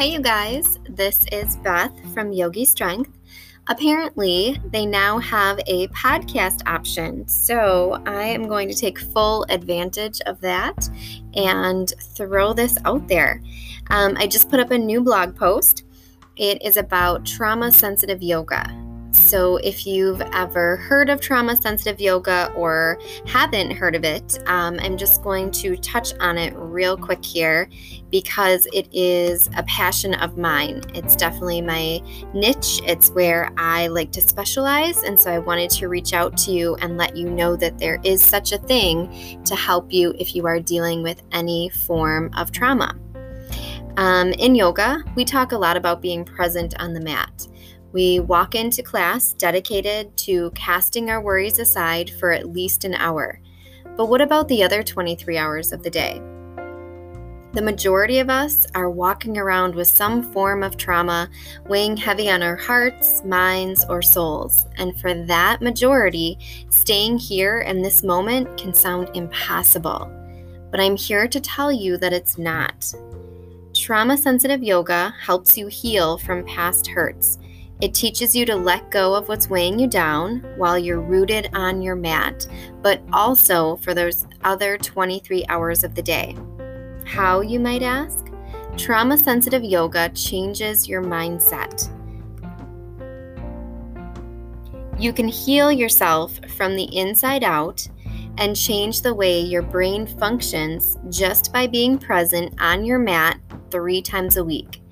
Hey, you guys, this is Beth from Yogi Strength. Apparently, they now have a podcast option, so I am going to take full advantage of that and throw this out there. Um, I just put up a new blog post. It is about trauma sensitive yoga. So, if you've ever heard of trauma sensitive yoga or haven't heard of it, um, I'm just going to touch on it real quick here because it is a passion of mine. It's definitely my niche, it's where I like to specialize. And so, I wanted to reach out to you and let you know that there is such a thing to help you if you are dealing with any form of trauma. Um, in yoga, we talk a lot about being present on the mat. We walk into class dedicated to casting our worries aside for at least an hour. But what about the other 23 hours of the day? The majority of us are walking around with some form of trauma weighing heavy on our hearts, minds, or souls. And for that majority, staying here in this moment can sound impossible. But I'm here to tell you that it's not. Trauma sensitive yoga helps you heal from past hurts it teaches you to let go of what's weighing you down while you're rooted on your mat, but also for those other 23 hours of the day. How, you might ask? Trauma sensitive yoga changes your mindset. You can heal yourself from the inside out and change the way your brain functions just by being present on your mat three times a week.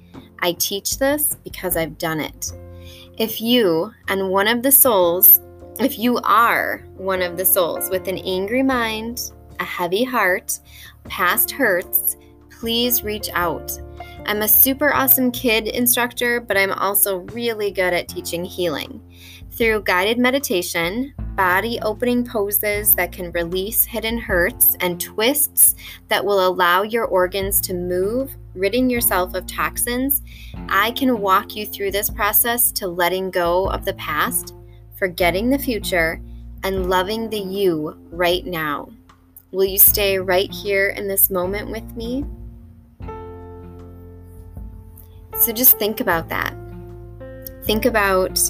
I teach this because I've done it. If you and one of the souls, if you are one of the souls with an angry mind, a heavy heart, past hurts, please reach out. I'm a super awesome kid instructor, but I'm also really good at teaching healing. Through guided meditation, body opening poses that can release hidden hurts, and twists that will allow your organs to move, ridding yourself of toxins, I can walk you through this process to letting go of the past, forgetting the future, and loving the you right now. Will you stay right here in this moment with me? So just think about that. Think about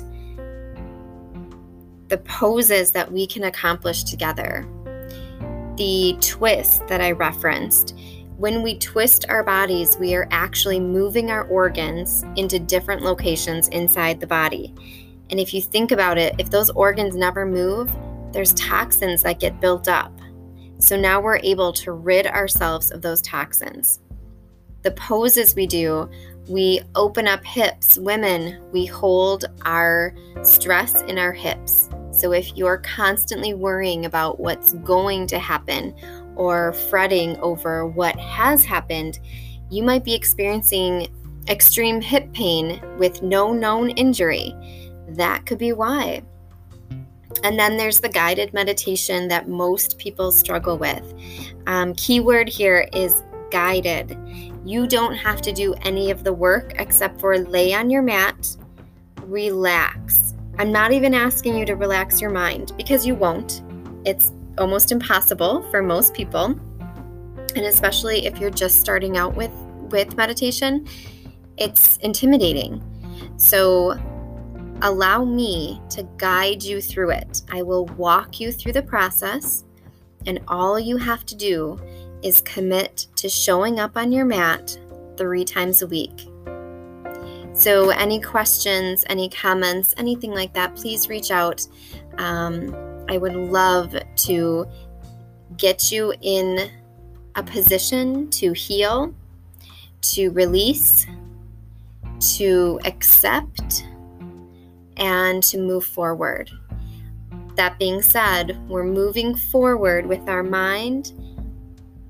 the poses that we can accomplish together, the twist that I referenced. When we twist our bodies, we are actually moving our organs into different locations inside the body. And if you think about it, if those organs never move, there's toxins that get built up. So now we're able to rid ourselves of those toxins. The poses we do, we open up hips. Women, we hold our stress in our hips. So if you're constantly worrying about what's going to happen or fretting over what has happened, you might be experiencing extreme hip pain with no known injury. That could be why. And then there's the guided meditation that most people struggle with. Um, keyword here is guided. You don't have to do any of the work except for lay on your mat, relax I'm not even asking you to relax your mind because you won't. It's almost impossible for most people. And especially if you're just starting out with with meditation, it's intimidating. So allow me to guide you through it. I will walk you through the process, and all you have to do is commit to showing up on your mat 3 times a week. So, any questions, any comments, anything like that, please reach out. Um, I would love to get you in a position to heal, to release, to accept, and to move forward. That being said, we're moving forward with our mind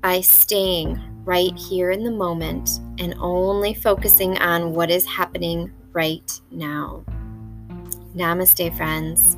by staying right here in the moment and only focusing on what is happening right now. Namaste, friends.